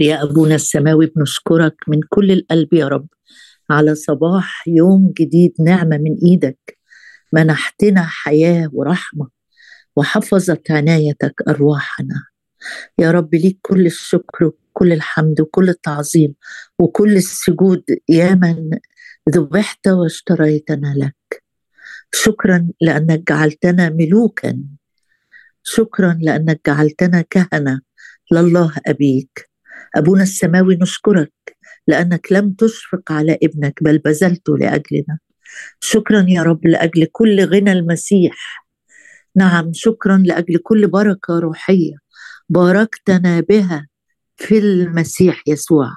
يا أبونا السماوي بنشكرك من كل القلب يا رب على صباح يوم جديد نعمة من إيدك منحتنا حياة ورحمة وحفظت عنايتك أرواحنا. يا رب ليك كل الشكر وكل الحمد وكل التعظيم وكل السجود يا من ذبحت واشتريتنا لك. شكرا لأنك جعلتنا ملوكا. شكرا لأنك جعلتنا كهنة. لله أبيك. أبونا السماوي نشكرك لأنك لم تشفق على ابنك بل بذلته لأجلنا. شكرا يا رب لأجل كل غنى المسيح. نعم شكرا لأجل كل بركة روحية باركتنا بها في المسيح يسوع.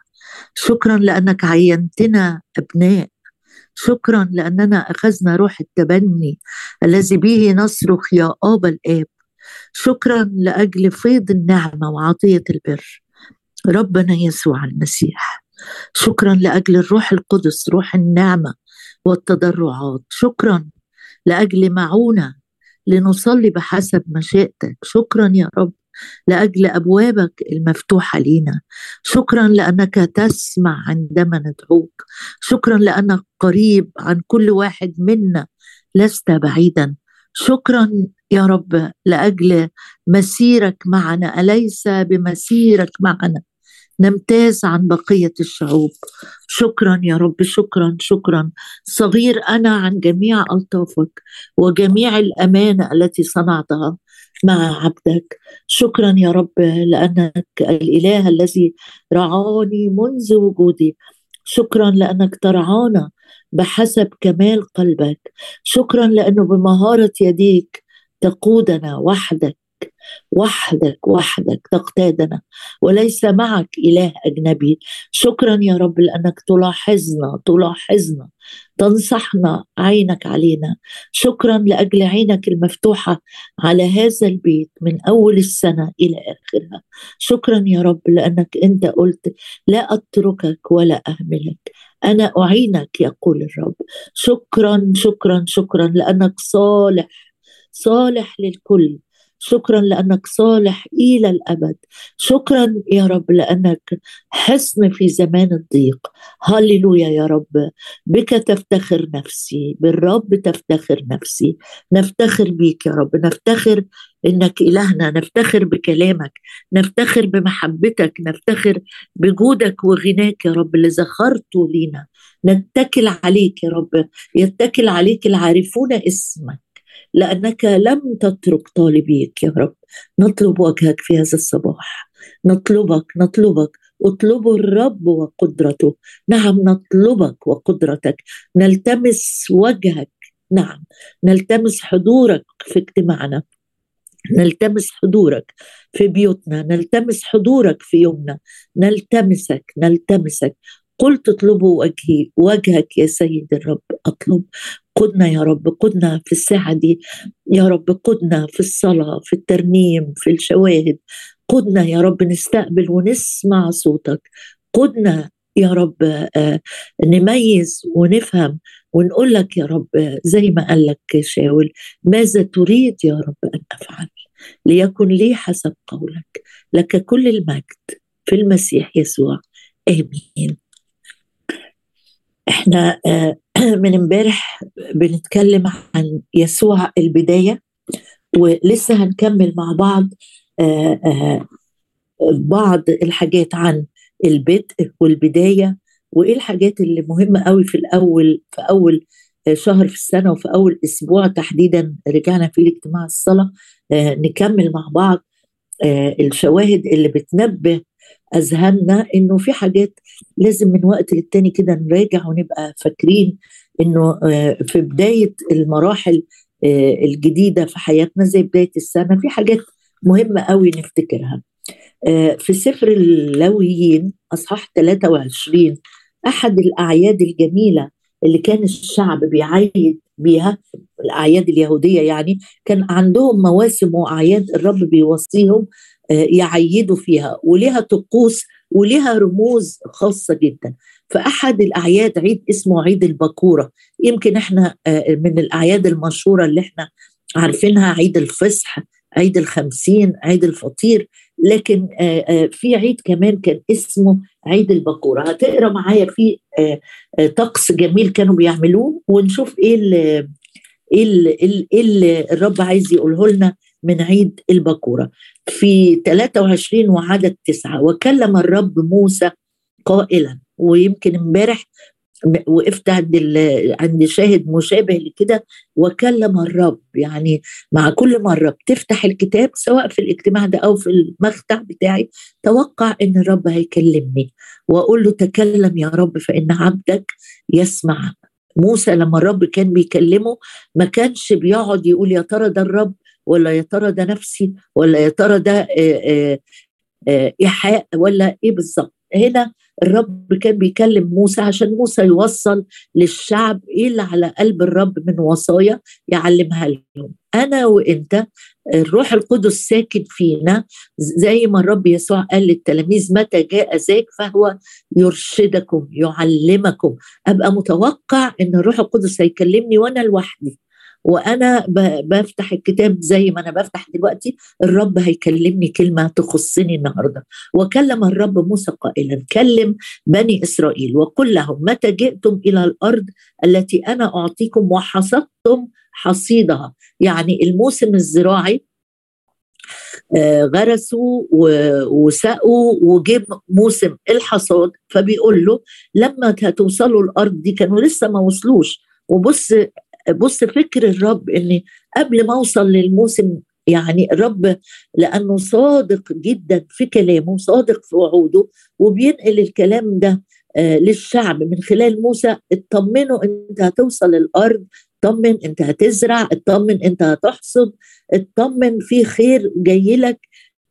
شكرا لأنك عينتنا أبناء. شكرا لأننا أخذنا روح التبني الذي به نصرخ يا آبا الآب. شكرا لأجل فيض النعمة وعطية البر. ربنا يسوع المسيح. شكرا لأجل الروح القدس روح النعمة والتضرعات. شكرا لأجل معونة لنصلي بحسب مشيئتك. شكرا يا رب لأجل أبوابك المفتوحة لينا. شكرا لأنك تسمع عندما ندعوك. شكرا لانك قريب عن كل واحد منا لست بعيدا. شكرا يا رب لأجل مسيرك معنا. أليس بمسيرك معنا؟ نمتاز عن بقية الشعوب. شكرا يا رب شكرا شكرا. صغير أنا عن جميع ألطافك وجميع الامانه التي صنعتها مع عبدك. شكرا يا رب لأنك الإله الذي رعاني منذ وجودي. شكرا لأنك ترعانا بحسب كمال قلبك. شكرا لأنه بمهارة يديك تقودنا وحدك. وحدك وحدك تقتادنا وليس معك إله أجنبي. شكرا يا رب لأنك تلاحظنا تلاحظنا تنصحنا عينك علينا. شكرا لأجل عينك المفتوحة على هذا البيت من أول السنة إلى آخرها. شكرا يا رب لأنك أنت قلت لا أتركك ولا أهملك. أنا أعينك يقول الرب. شكرا شكرا شكرا لأنك صالح صالح للكل. شكرا لأنك صالح إلى الأبد. شكرا يا رب لأنك حصن في زمان الضيق. هللويا يا رب. بك تفتخر نفسي. بالرب تفتخر نفسي. نفتخر بيك يا رب. نفتخر إنك إلهنا. نفتخر بكلامك. نفتخر بمحبتك. نفتخر بجودك وغناك يا رب. اللي زخرته لينا. نتكل عليك يا رب. يتكل عليك العارفون اسمك. لأنك لم تترك طالبيك يا رب. نطلب وجهك في هذا الصباح. نطلبك نطلبك. اطلبوا الرب وقدرته. نعم نطلبك وقدرتك. نلتمس وجهك. نعم نلتمس حضورك في اجتماعنا. نلتمس حضورك في بيوتنا. نلتمس حضورك في يومنا. نلتمسك نلتمسك. قلت اطلبوا وجهي وجهك يا سيد الرب. أطلب. قدنا يا رب قدنا في الساعة دي يا رب قدنا في الصلاة في الترنيم في الشواهد. قدنا يا رب نستقبل ونسمع صوتك. قدنا يا رب آه، نميز ونفهم ونقول لك يا رب زي ما قال لك شاول ماذا تريد يا رب أن أفعل؟ ليكن لي حسب قولك. لك كل المجد في المسيح يسوع. آمين. إحنا آه، من امبارح بنتكلم عن يسوع البداية ولسه هنكمل مع بعض آه، آه، بعض الحاجات عن البدء والبداية وإيه الحاجات اللي مهمة قوي في الأول في أول شهر في السنة وفي أول أسبوع تحديدا رجعنا فيه لاجتماع الصلاة نكمل مع بعض الشواهد اللي بتنبه اذهاننا إنه في حاجات لازم من وقت للتاني كده نراجع ونبقى فاكرين إنه آه، في بداية المراحل آه، الجديدة في حياتنا زي بداية السنة في حاجات مهمة قوي نفتكرها. آه، في سفر اللويين أصحاح 23 أحد الأعياد الجميلة اللي كان الشعب بيعيد بيها الأعياد اليهودية يعني كان عندهم مواسم وأعياد الرب بيوصيهم يعيدوا فيها وليها طقوس وليها رموز خاصة جدا. فأحد الأعياد عيد اسمه عيد البكورة يمكن إحنا آه، من الأعياد المشهورة اللي إحنا عارفينها عيد الفصح عيد الخمسين عيد الفطير. لكن في عيد كمان كان اسمه عيد البكوره هتقرأ معايا في طقس جميل كانوا بيعملوه ونشوف إيه اللي إيه اللي, إيه اللي الرب عايز يقوله لنا. من عيد البكوره في 23 وعدد تسعة. وكلم الرب موسى قائلا ويمكن امبارح وقفت عند عند شاهد مشابه لكده. وكلم الرب يعني مع كل مره بتفتح الكتاب سواء في الاجتماع ده أو في المخدع بتاعي. توقع إن الرب هيكلمني. وأقول له تكلم يا رب فإن عبدك يسمع. موسى لما الرب كان بيكلمه ما كانش بيقعد يقول يا ترى ده الرب ولا يا ترى ده نفسي ولا يا ترى ده إيحاء ولا إيه بالظبط؟ هنا الرب كان بيكلم موسى عشان موسى يوصل للشعب إيه اللي على قلب الرب من وصايا يعلمها لهم. أنا وأنت الروح القدس ساكن فينا زي ما الرب يسوع قال للتلاميذ متى جاء ذاك فهو يرشدكم يعلمكم. أبقى متوقع إن الروح القدس هيكلمني وأنا لوحدي. وأنا بفتح الكتاب زي ما أنا بفتح دلوقتي الرب هيكلمني كلمة تخصني النهارده. وكلم الرب موسى قائلا كلم بني إسرائيل وقل لهم متى جئتم إلى الأرض التي أنا أعطيكم وحصدتم حصيدها؟ يعني الموسم الزراعي آه، غرسوا وسقوا وجيب موسم الحصاد. فبيقول له لما هتوصلوا الأرض دي كانوا لسه ما وصلوش. وبص بص فكر الرب إني قبل ما أوصل للموسم يعني الرب لأنه صادق جدا في كلامه صادق في وعوده وبينقل الكلام ده آه للشعب. من خلال موسى اطمنوا أنت هتوصل الأرض اطمن أنت هتزرع اطمن أنت هتحصد اطمن في خير جاي لك.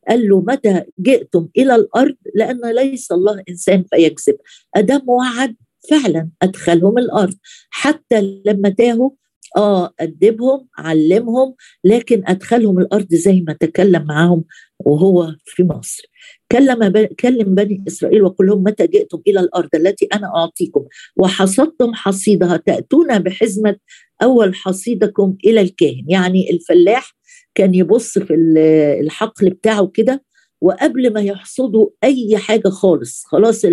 قال له متى جئتم إلى الأرض؟ لأن ليس الله إنسان فيكذب. آدم وعد فعلا أدخلهم الأرض. حتى لما تاهوا آه أدبهم علمهم لكن أدخلهم الأرض زي ما تكلم معاهم وهو في مصر كلم. كلم بني إسرائيل وقل لهم متى جئتم إلى الأرض التي أنا أعطيكم وحصدتم حصيدها تأتون بحزمة أول حصيدكم إلى الكاهن يعني الفلاح كان يبص في الحقل بتاعه كده وقبل ما يحصدوا أي حاجة خالص خلاص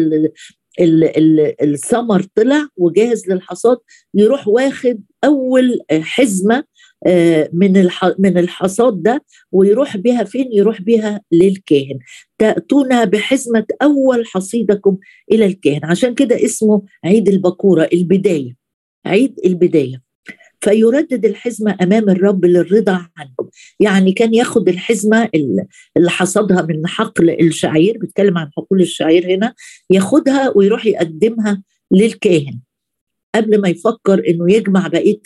الثمر طلع وجاهز للحصاد يروح واخد أول حزمة آه، من من الحصاد ده ويروح بها فين؟ يروح بها للكاهن. تأتون بحزمة أول حصيدكم إلى الكاهن. عشان كده اسمه عيد البكورة البداية. عيد البداية. فيردد الحزمة أمام الرب للرضا عنكم يعني كان ياخد الحزمة اللي حصدها من حقل الشعير بيتكلم عن حقول الشعير هنا ياخدها ويروح يقدمها للكاهن. قبل ما يفكر إنه يجمع بقية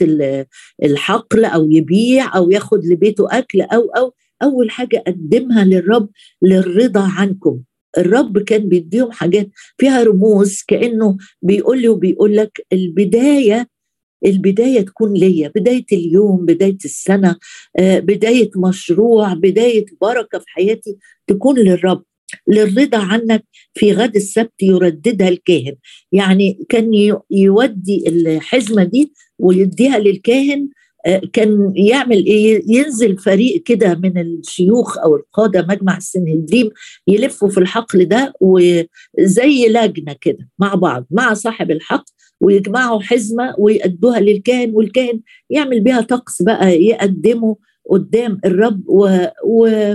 الحقل أو يبيع أو ياخد لبيته أكل أو أو أول حاجة قدمها للرب للرضا عنكم. الرب كان بيديهم حاجات فيها رموز كأنه بيقول لي وبيقول لك البداية البداية تكون ليا بداية اليوم بداية السنة آه، بداية مشروع بداية بركة في حياتي تكون للرب. للرضا عنك في غد السبت يرددها الكاهن. يعني كان يودي الحزمة دي ويديها للكاهن كان يعمل إيه؟ ينزل فريق كده من الشيوخ أو القادة مجمع السنهدريم يلفوا في الحقل ده وزي لجنة كده مع بعض مع صاحب الحقل ويجمعوا حزمة ويأدوها للكاهن والكاهن يعمل بها طقس بقى يقدمه قدام الرب و, و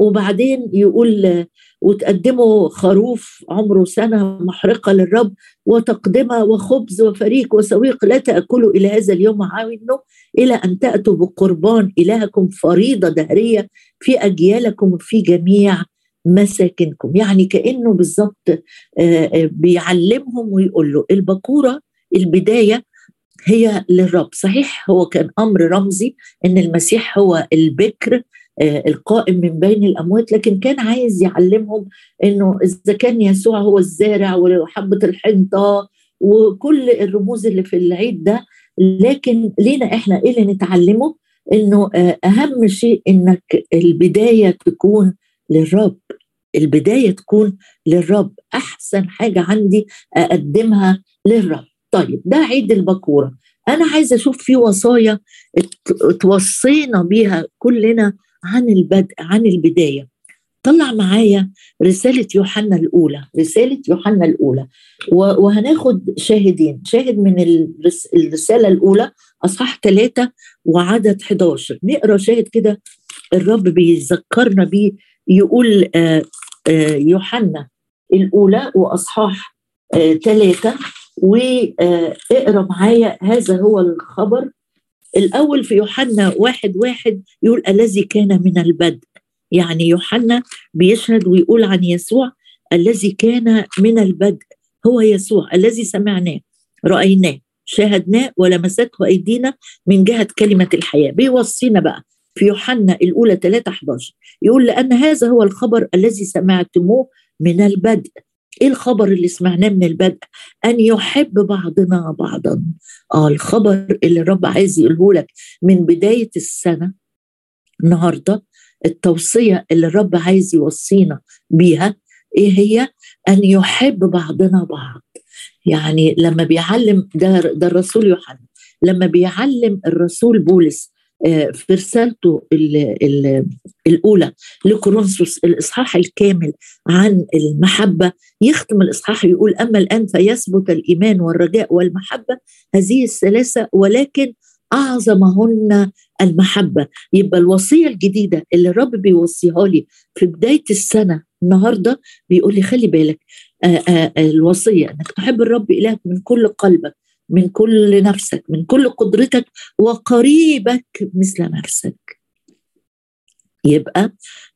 وبعدين يقول وتقدموا خروف عمره سنة محرقة للرب وتقدمة وخبز وفريق وسويق لا تأكلوا إلى هذا اليوم عاونه إلى أن تأتوا بقربان إلهكم فريضة دهرية في أجيالكم في جميع مساكنكم. يعني كأنه بالظبط آه، آه، بيعلمهم ويقول له البكورة البداية هي للرب. صحيح هو كان أمر رمزي أن المسيح هو البكر القائم من بين الأموات لكن كان عايز يعلمهم إنه إذا كان يسوع هو الزارع وحبة الحنطة وكل الرموز اللي في العيد ده لكن لينا إحنا إيه اللي نتعلمه؟ إنه آه، أهم شيء إنك البداية تكون للرب. البداية تكون للرب. أحسن حاجة عندي أقدمها للرب. طيب ده عيد البكوره أنا عايزه أشوف في وصايا توصينا بيها كلنا عن البدء عن البداية. طلع معايا رسالة يوحنا الأولى رسالة يوحنا الأولى. وهناخد شاهدين. شاهد من الرسالة الأولى أصحاح ثلاثة وعدد 11 نقرأ شاهد كده الرب بيذكرنا بيه يقول آه، آه، يوحنا الأولى وأصحاح ثلاثة واقرا معايا هذا هو الخبر الأول في يوحنا واحد واحد يقول الذي كان من البدء. يعني يوحنا بيشهد ويقول عن يسوع الذي كان من البدء. هو يسوع الذي سمعناه رأيناه شاهدناه ولمسته أيدينا من جهة كلمة الحياة. بيوصينا بقى في يوحنا الأولى 3 11 يقول لأن هذا هو الخبر الذي سمعتموه من البدء. إيه الخبر اللي سمعناه من البدء؟ أن يحب بعضنا بعضا. آه الخبر اللي الرب عايز يقوله لك من بداية السنة النهارده التوصية اللي الرب عايز يوصينا بيها إيه هي؟ أن يحب بعضنا بعض. يعني لما بيعلم ده ده الرسول يوحنا. لما بيعلم الرسول بولس في رسالته الأولى لكورنثوس الإصحاح الكامل عن المحبة. يختم الإصحاح يقول أما الآن فيثبت الإيمان والرجاء والمحبة هذه الثلاثة ولكن أعظمهن المحبة. يبقى الوصية الجديدة اللي الرب بيوصيها لي في بداية السنة النهارده بيقول لي خلي بالك آآ آآ الوصية إنك تحب الرب إلهك من كل قلبك من كل نفسك من كل قدرتك وقريبك مثل نفسك. يبقى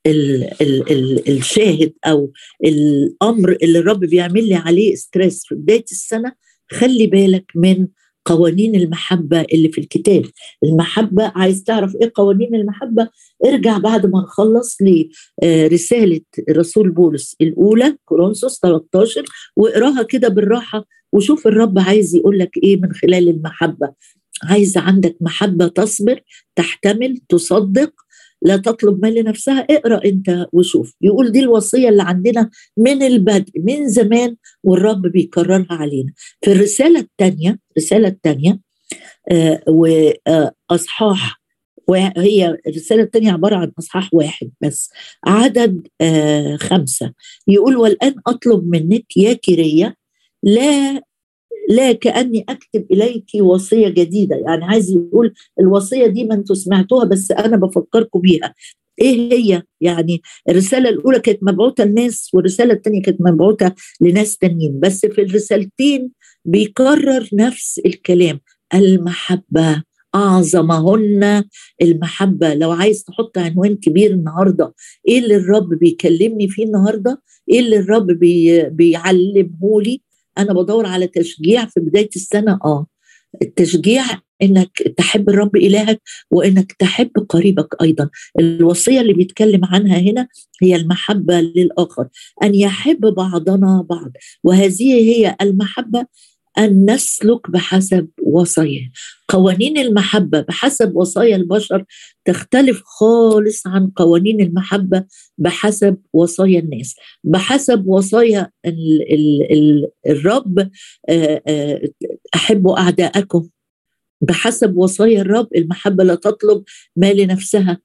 ال ال ال الشاهد أو الأمر اللي الرب بيعمل لي عليه ستريس في بداية السنة خلي بالك من قوانين المحبة اللي في الكتاب. المحبة عايز تعرف إيه قوانين المحبة؟ ارجع بعد ما نخلص لرسالة الرسول بولس الأولى كورنثوس 13 واقراها كده بالراحة وشوف الرب عايز يقول لك إيه من خلال المحبة. عايز عندك محبة تصبر تحتمل تصدق لا تطلب ما لنفسها اقرأ أنت وشوف. يقول دي الوصية اللي عندنا من البدء من زمان والرب بيكررها علينا. في الرسالة الثانية الرسالة الثانية آه واصحاح وهي الرسالة الثانية عبارة عن أصحاح واحد بس عدد آه خمسة. يقول والآن أطلب منك يا كيرية لا لا كأني أكتب إليك وصية جديدة. يعني عايز يقول الوصية دي ما أنتم سمعتوها بس أنا بفكركم بيها. إيه هي؟ يعني الرسالة الأولى كانت مبعوثة لناس والرسالة الثانية كانت مبعوثة لناس تانيين. بس في الرسالتين بيكرر نفس الكلام. المحبة أعظمهن. المحبة لو عايز تحط عنوان كبير النهارده إيه اللي الرب بيكلمني فيه النهارده؟ إيه اللي الرب بي بيعلمه لي أنا بدور على تشجيع في بداية السنة آه. التشجيع إنك تحب الرب إلهك وإنك تحب قريبك أيضا. الوصية اللي بيتكلم عنها هنا هي المحبة للآخر أن يحب بعضنا بعض وهذه هي المحبة أن نسلك بحسب وصاياه قوانين المحبة بحسب وصايا البشر تختلف خالص عن قوانين المحبة بحسب وصايا الناس. بحسب وصايا ال ال ال الرب أحبوا أعداءكم. بحسب وصايا الرب المحبة لا تطلب ما لنفسها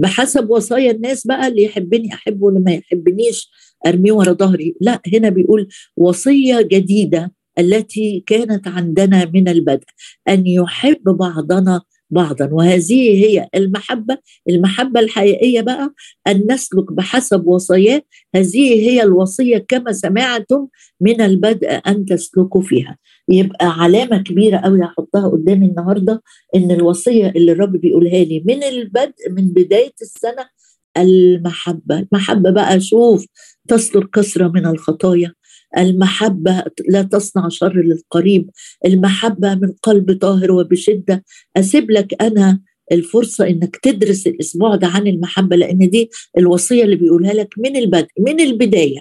بحسب وصايا الناس بقى اللي يحبني أحبه واللي ما يحبنيش. أرميه ورا ظهري. لا هنا بيقول وصية جديدة التي كانت عندنا من البدء أن يحب بعضنا بعضا. وهذه هي المحبة المحبة الحقيقية بقى أن نسلك بحسب وصاياه. هذه هي الوصية كما سمعتم من البدء أن تسلكوا فيها. يبقى علامة كبيرة قوي احطها قدامي النهارده إن الوصية اللي الرب بيقولها لي من البدء من بداية السنة المحبة. المحبة بقى شوف تصدر كثره من الخطايا. المحبة لا تصنع شر للقريب. المحبة من قلب طاهر وبشدة. أسيب لك أنا الفرصة إنك تدرس الأسبوع ده عن المحبة لأن دي الوصية اللي بيقولها لك من البدء من البداية.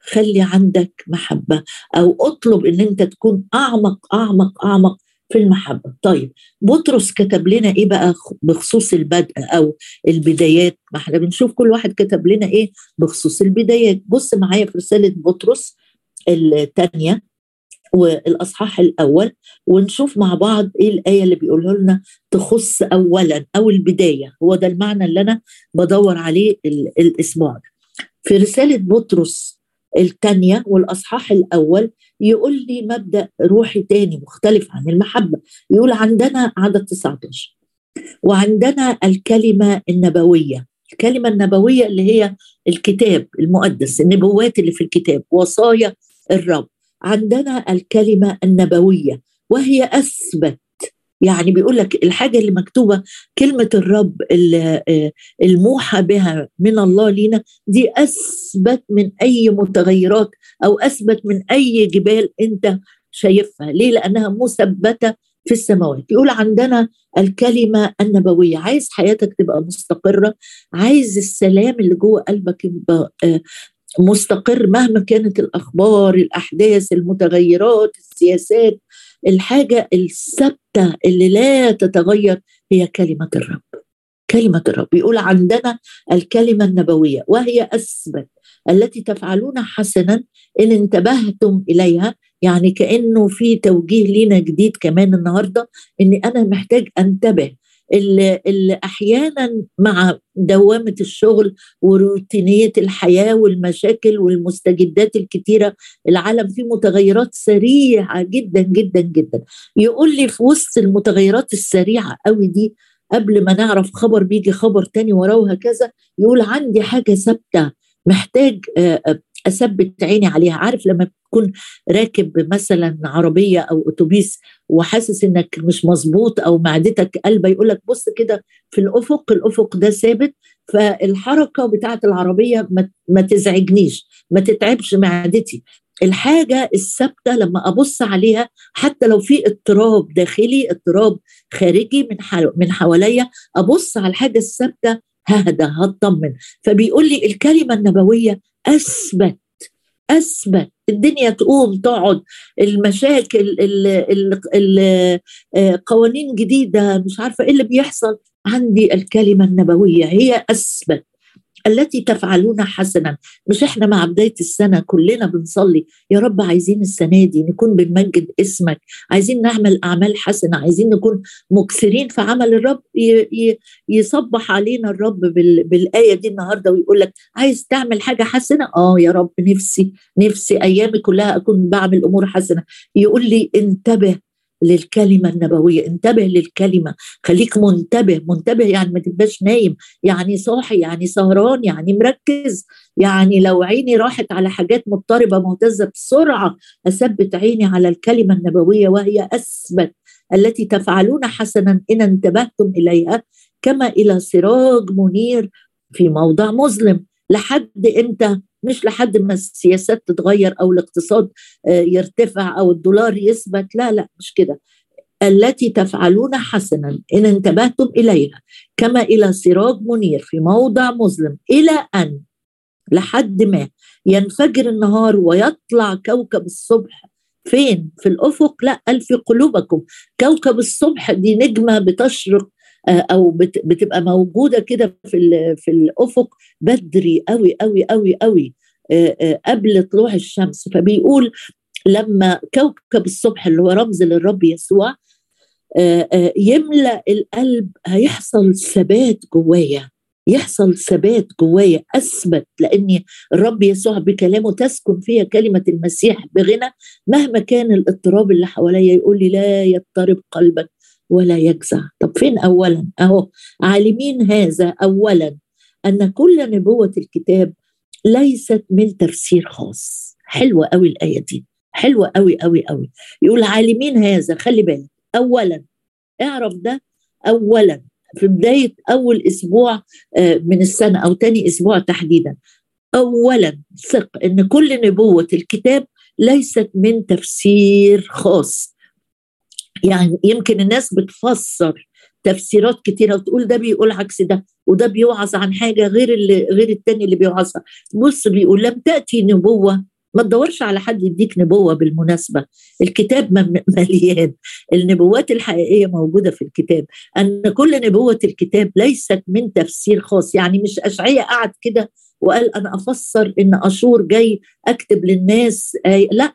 خلي عندك محبة أو اطلب إن أنت تكون أعمق أعمق أعمق في المحبة. طيب بطرس كتب لنا إيه بقى بخصوص البدء أو البدايات؟ ما إحنا بنشوف كل واحد كتب لنا إيه بخصوص البدايات. بص معايا في رسالة بطرس الثانية والأصحاح الأول ونشوف مع بعض إيه الآية اللي بيقوله لنا تخص اولا أو البداية. هو ده المعنى اللي أنا بدور عليه الأسبوع ده. في رسالة بطرس الثانية والأصحاح الأول يقول لي مبدأ روحي تاني مختلف عن المحبة. يقول عندنا عدد 19 وعندنا الكلمة النبوية. الكلمة النبوية اللي هي الكتاب المقدس النبوات اللي في الكتاب وصايا الرب. عندنا الكلمة النبوية وهي أثبت يعني بيقول لك الحاجة اللي مكتوبة كلمة الرب آه، الموحى بها من الله لينا دي أثبت من أي متغيرات أو أثبت من أي جبال أنت شايفها. ليه؟ لأنها مثبتة في السماوات. يقول عندنا الكلمة النبوية. عايز حياتك تبقى مستقرة. عايز السلام اللي جوه قلبك يبقى آه، مستقر مهما كانت الأخبار الأحداث المتغيرات السياسات الحاجة الثابتة اللي لا تتغير هي كلمة الرب. كلمة الرب. يقول عندنا الكلمة النبوية وهي أثبت التي تفعلون حسنا إن انتبهتم إليها يعني كأنه في توجيه لينا جديد كمان النهارده إني أنا محتاج أنتبه اللي, اللي أحيانا مع دوامة الشغل وروتينية الحياة والمشاكل والمستجدات الكتيرة العالم فيه متغيرات سريعة جدا جدا جدا. يقول لي في وسط المتغيرات السريعة قوي دي قبل ما نعرف خبر بيجي خبر تاني وراه وهكذا يقول عندي حاجة ثابتة محتاج أثبت عيني عليها. عارف لما تكون راكب مثلا عربية أو أتوبيس وحاسس إنك مش مظبوط أو معدتك قلبة يقول لك بص كده في الأفق الأفق ده ثابت فالحركة بتاعة العربية ما تزعجنيش ما تتعبش معدتي. الحاجة الثابتة لما أبص عليها حتى لو في اضطراب داخلي اضطراب خارجي من من حواليا أبص على الحاجة الثابتة ههدى هطمن. فبيقول لي الكلمة النبوية أثبت أثبت. الدنيا تقوم تقعد. المشاكل القوانين آه، جديدة مش عارفة إيه اللي بيحصل. عندي الكلمة النبوية هي أثبت. التي تفعلون حسنا. مش إحنا مع بداية السنة كلنا بنصلي. يا رب عايزين السنة دي نكون بنمجد اسمك. عايزين نعمل أعمال حسنة. عايزين نكون مكثرين في عمل الرب يصبح علينا الرب بالآية دي النهارده ويقول لك عايز تعمل حاجة حسنة؟ آه يا رب نفسي نفسي أيامي كلها أكون بعمل أمور حسنة. يقول لي انتبه للكلمة النبوية. انتبه للكلمة. خليك منتبه. منتبه يعني ما تبقاش نايم. يعني صاحي يعني سهران يعني مركز. يعني لو عيني راحت على حاجات مضطربة مهتزة بسرعة أثبت عيني على الكلمة النبوية وهي أثبت. التي تفعلون حسنا إن انتبهتم إليها كما إلى سراج منير في موضع مظلم لحد إمتى؟ مش لحد ما السياسات تتغير أو الاقتصاد آه، يرتفع أو الدولار يثبت لا لا مش كده. التي تفعلون حسنا إن انتبهتم إليها كما إلى سراج منير في موضع مظلم إلى أن لحد ما ينفجر النهار ويطلع كوكب الصبح. فين؟ في الأفق؟ لا في قلوبكم. كوكب الصبح دي نجمة بتشرق أو بتبقى موجودة كده في في الأفق بدري قوي قوي قوي قوي آه، آه، قبل طلوع الشمس. فبيقول لما كوكب الصبح اللي هو رمز للرب يسوع يملأ القلب هيحصل ثبات جوايا يحصل ثبات جوايا أثبت لاني الرب يسوع بكلامه تسكن فيها كلمة المسيح بغنى مهما كان الاضطراب اللي حواليا يقول لي لا يضطرب قلبك. ولا يجزع. طب فين اولا؟ أهو عالمين هذا اولا أن كل نبوة الكتاب ليست من تفسير خاص. حلوة قوي الآية دي. حلوة قوي قوي قوي يقول عالمين هذا خلي بالك. اولا اعرف ده اولا. في بداية أول أسبوع آه، من السنة أو تاني أسبوع تحديدا. اولا ثق إن كل نبوة الكتاب ليست من تفسير خاص. يعني يمكن الناس بتفسر تفسيرات كتيرة وتقول ده بيقول عكس ده وده بيوعظ عن حاجة غير اللي غير التاني اللي بيوعظها. بص بيقول لم تأتي نبوة ما تدورش على حد يديك نبوة بالمناسبة. الكتاب مليان. النبوات الحقيقية موجودة في الكتاب. أن كل نبوة الكتاب ليست من تفسير خاص. يعني مش اشعياء قعد كده وقال أنا أفسر إن أشور جاي أكتب للناس آي لأ.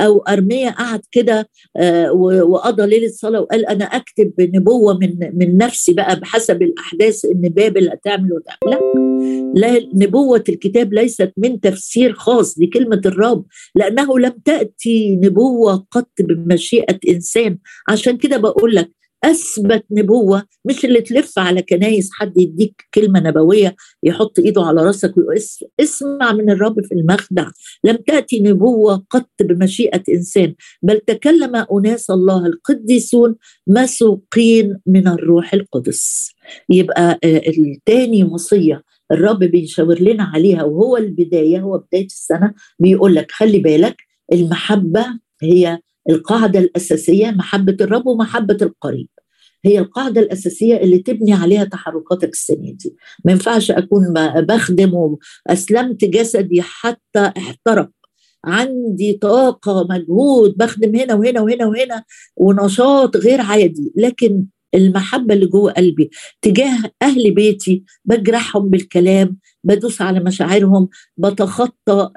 أو ارميا قعد كده آه، وقضى ليلة صلاه وقال أنا أكتب نبوه من من نفسي بقى بحسب الأحداث إن بابل هتعمل وتعمل. لا لا نبوة الكتاب ليست من تفسير خاص دي كلمة الرب لأنه لم تأتي نبوة قط بمشيئة إنسان. عشان كده بقول لك أثبت نبوة مش اللي تلف على كنايس حد يديك كلمة نبوية يحط إيده على راسك اسمع من الرب في المخدع. لم تأتي نبوة قط بمشيئة إنسان بل تكلم أناس الله القديسون مسوقين من الروح القدس. يبقى آه، الثاني وصية الرب بيشاور لنا عليها وهو البداية هو بداية السنة بيقول لك خلي بالك المحبة هي القاعدة الأساسية محبة الرب ومحبة القريب. هي القاعدة الأساسية اللي تبني عليها تحركاتك السنة دي. ما ينفعش أكون بخدم وأسلمت جسدي حتى احترق. عندي طاقة مجهود بخدم هنا وهنا وهنا وهنا ونشاط غير عادي. لكن المحبة اللي جوه قلبي تجاه أهل بيتي بجرحهم بالكلام بدوس على مشاعرهم بتخطى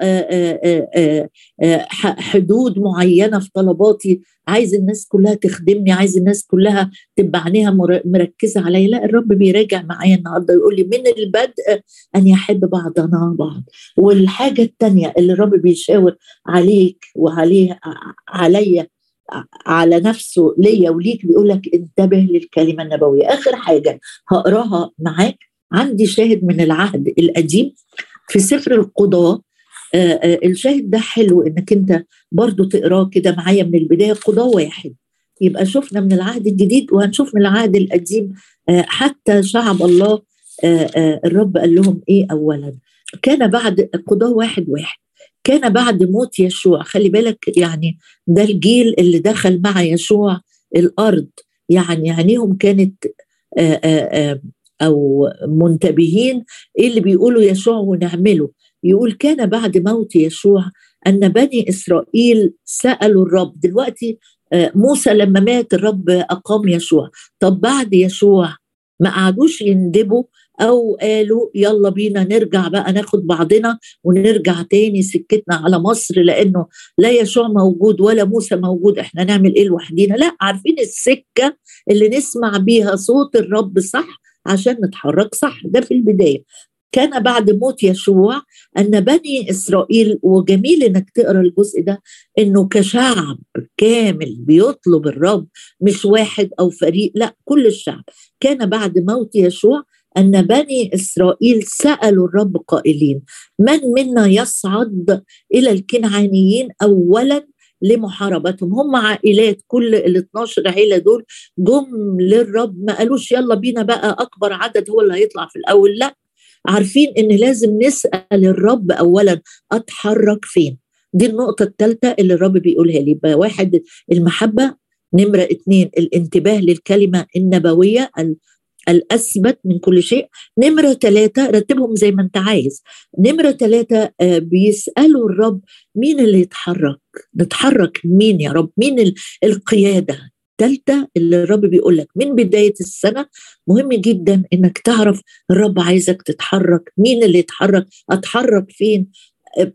حدود معينة في طلباتي. عايز الناس كلها تخدمني عايز الناس كلها تبقى عينيها مركزة عليا. لا الرب بيراجع معايا النهاردة يقول لي من البدء أن يحب بعضنا بعض. والحاجة التانية اللي الرب بيشاور عليك وعليه عليا على نفسه ليا وليك بيقول لك انتبه للكلمة النبوية. آخر حاجة هقراها معاك. عندي شاهد من العهد القديم في سفر القضاه الشاهد ده حلو إنك أنت برضو تقراه كده معايا من البداية. قضاه واحد. يبقى شفنا من العهد الجديد وهنشوف من العهد القديم حتى شعب الله الرب قال لهم إيه اولا؟ كان بعد قضاه واحد واحد. كان بعد موت يشوع خلي بالك يعني ده الجيل اللي دخل مع يشوع الأرض. يعني عينيهم كانت آآ آآ أو منتبهين. إيه اللي بيقولوا يشوع ونعمله؟ يقول كان بعد موت يشوع أن بني إسرائيل سألوا الرب. دلوقتي موسى لما مات الرب أقام يشوع طب بعد يشوع ما قعدوش يندبوا أو قالوا يلا بينا نرجع بقى ناخد بعضنا ونرجع تاني سكتنا على مصر لأنه لا يشوع موجود ولا موسى موجود إحنا نعمل إيه لوحدينا؟ لا عارفين السكة اللي نسمع بيها صوت الرب صح عشان نتحرك صح ده في البداية. كان بعد موت يشوع أن بني إسرائيل وجميل إنك تقرأ الجزء ده إنه كشعب كامل بيطلب الرب مش واحد أو فريق لا كل الشعب. كان بعد موت يشوع أن بني إسرائيل سألوا الرب قائلين من منا يصعد إلى الكنعانيين اولا لمحاربتهم؟ هم عائلات كل ال 12 عيلة دول جم للرب ما قالوش يلا بينا بقى أكبر عدد هو اللي هيطلع في الأول. لا عارفين إن لازم نسأل الرب اولا أتحرك فين؟ دي النقطة الثالثة اللي الرب بيقولها لي. يبقى واحد المحبة نمرة اثنين الانتباه للكلمة النبوية الأثبت من كل شيء. نمرة ثلاثة رتبهم زي ما أنت عايز. نمرة ثلاثة آه، بيسألوا الرب مين اللي يتحرك. نتحرك مين يا رب؟ مين القيادة؟ الثالثة اللي الرب بيقول لك من بداية السنة مهم جدا إنك تعرف الرب عايزك تتحرك. مين اللي يتحرك؟ أتحرك فين؟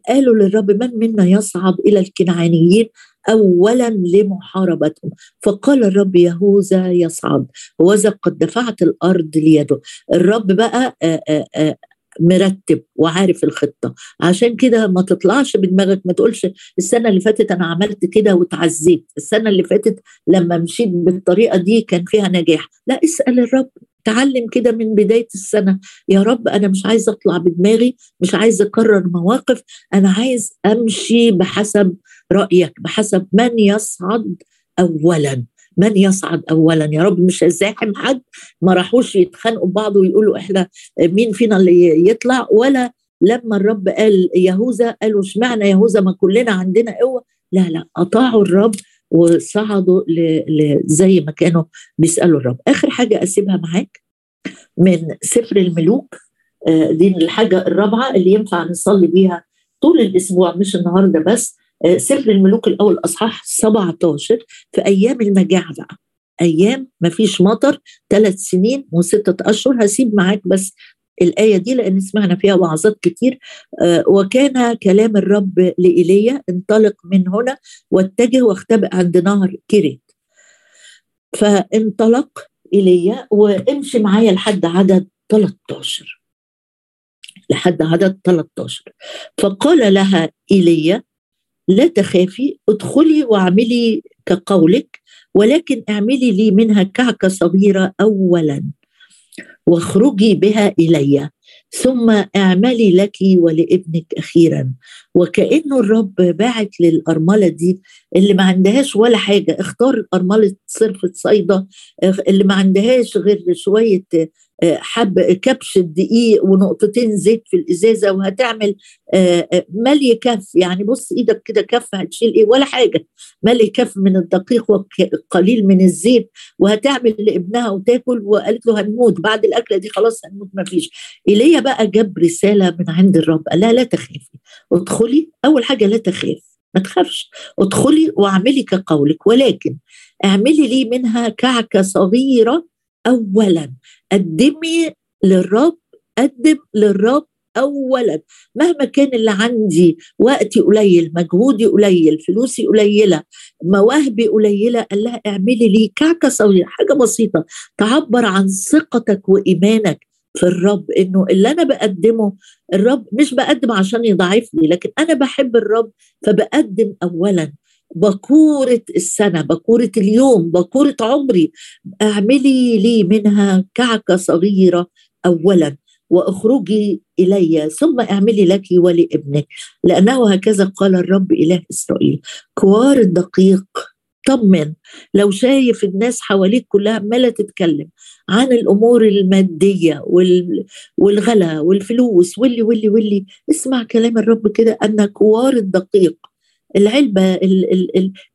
قالوا للرب من منا يصعد إلى الكنعانيين؟ اولا لمحاربتهم فقال الرب يهوذا يصعد وذا قد دفعت الأرض ليده. الرب بقى آآ آآ مرتب وعارف الخطة. عشان كده ما تطلعش بدماغك ما تقولش السنة اللي فاتت أنا عملت كده وتعزيت السنة اللي فاتت لما مشيت بالطريقة دي كان فيها نجاح. لا اسأل الرب. تعلم كده من بداية السنة. يا رب أنا مش عايز أطلع بدماغي مش عايز أكرر مواقف أنا عايز أمشي بحسب رأيك بحسب من يصعد اولا؟ من يصعد اولا؟ يا رب مش هزاحم حد ما راحوش يتخانقوا ببعض ويقولوا إحنا مين فينا اللي يطلع؟ ولا لما الرب قال يهوذا قالوا اشمعنى يهوذا ما كلنا عندنا قوة؟ لا لا أطاعوا الرب وصعدوا زي ما كانوا بيسألوا الرب. آخر حاجة أسيبها معاك من سفر الملوك. آه، دي الحاجة الرابعة اللي ينفع نصلي بيها طول الأسبوع مش النهارده بس. آه، سفر الملوك الأول أصحاح 17 في أيام المجاعة بقى. أيام ما فيش مطر ثلاث سنين وستة أشهر. هسيب معاك بس الآية دي لأن سمعنا فيها وعظات كتير. آه، وكان كلام الرب لإيليا انطلق من هنا واتجه واختبئ عند نهر كريت فانطلق إيليا وامشي معايا لحد عدد 13 لحد عدد 13 فقال لها إيليا لا تخافي ادخلي واعملي كقولك ولكن اعملي لي منها كعكة صغيرة أولا واخرجي بها إلي ثم اعملي لك ولابنك أخيرا. وكأنه الرب باعت للأرملة دي اللي ما عندهاش ولا حاجة اختار أرملة صرفة صيدة اللي ما عندهاش غير شوية حب كبش الدقيق ونقطتين زيت في الإزازة وهتعمل آه، آه، ملي كف. يعني بص إيدك كده كف هتشيل إيه؟ ولا حاجة. ملي كف من الدقيق وقليل من الزيت وهتعمل لابنها وتاكل. وقالت له هنموت. بعد الأكلة دي خلاص هنموت ما فيش. إيليا بقى جاب رسالة من عند الرب. قال لا لا تخافي. ادخلي. أول حاجة لا تخاف ما تخافش. ادخلي واعملي كقولك. ولكن اعملي لي منها كعكة صغيرة اولا. قدمي للرب قدم للرب اولا. مهما كان اللي عندي وقتي قليل مجهودي قليل فلوسي قليلة مواهبي قليلة قال لها اعملي لي كعكة صغيرة حاجة بسيطة. تعبر عن ثقتك وإيمانك في الرب إنه اللي أنا بقدمه الرب مش بقدم عشان يضعفني لكن أنا بحب الرب فبقدم اولا. بكورة السنة بكورة اليوم بكورة عمري. أعملي لي منها كعكة صغيرة أولا وأخرجي إلي ثم أعملي لك ولابنك. لأنه هكذا قال الرب إله إسرائيل كوار الدقيق طمن. لو شايف الناس حواليك كلها عماله تتكلم عن الأمور المادية والغلا والفلوس واللي واللي واللي. اسمع كلام الرب كده أن كوار الدقيق العلبة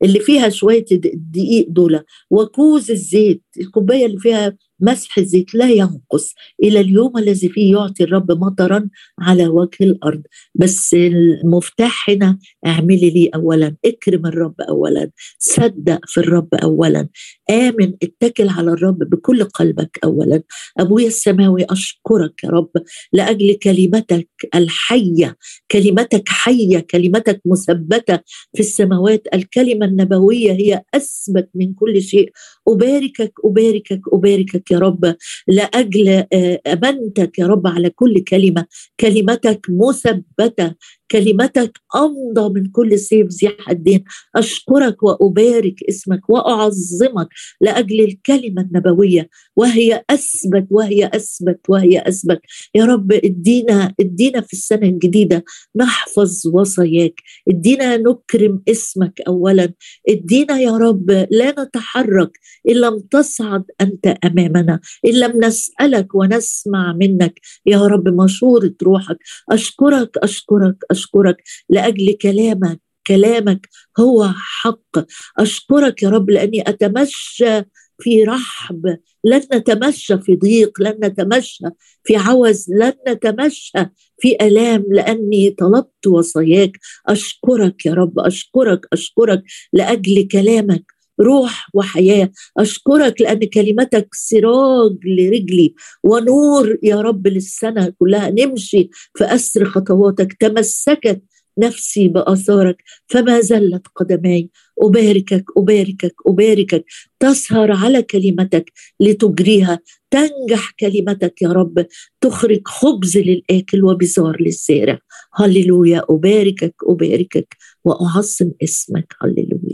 اللي فيها شوية الدقيق دول وكوز الزيت الكوباية اللي فيها مسح الزيت لا ينقص. إلى اليوم الذي فيه يعطي الرب مطرا على وجه الأرض. بس المفتاح هنا اعملي لي أولا. اكرم الرب أولا. صدق في الرب أولا. آمن اتكل على الرب بكل قلبك أولا. أبويا السماوي أشكرك يا رب. لأجل كلمتك الحية كلمتك حية كلمتك مثبتة في السماوات. الكلمة النبوية هي أثبت من كل شيء. أباركك أباركك يا رب لأجل آه، أمنتك يا رب على كل كلمة. كلمتك مثبتة. كلمتك أمضى من كل سيف ذي حدين أشكرك وأبارك اسمك وأعظمك لأجل الكلمة النبوية. وهي أثبت وهي أثبت وهي أثبت. يا رب ادينا ادينا في السنة الجديدة نحفظ وصاياك. ادينا نكرم اسمك اولا. ادينا يا رب لا نتحرك إن لم تصعد أنت أمامنا. إن لم نسألك ونسمع منك. يا رب مشورة روحك. أشكرك أشكرك أشكرك لأجل كلامك كلامك هو حق. أشكرك يا رب لأني أتمشى في رحب لن نتمشى في ضيق لن نتمشى في عوز لن نتمشى في ألام لأني طلبت وصاياك. أشكرك يا رب أشكرك أشكرك لأجل كلامك روح وحياة. أشكرك لأن كلمتك سراج لرجلي. ونور يا رب للسنة كلها. نمشي في أسر خطواتك. تمسكت نفسي بآثارك. فما زلت قدماي. أباركك أباركك أباركك. تسهر على كلمتك لتجريها. تنجح كلمتك يا رب. تخرج خبز للآكل وبزار للزارع هللويا. أباركك أباركك. وأعظم اسمك. هللويا.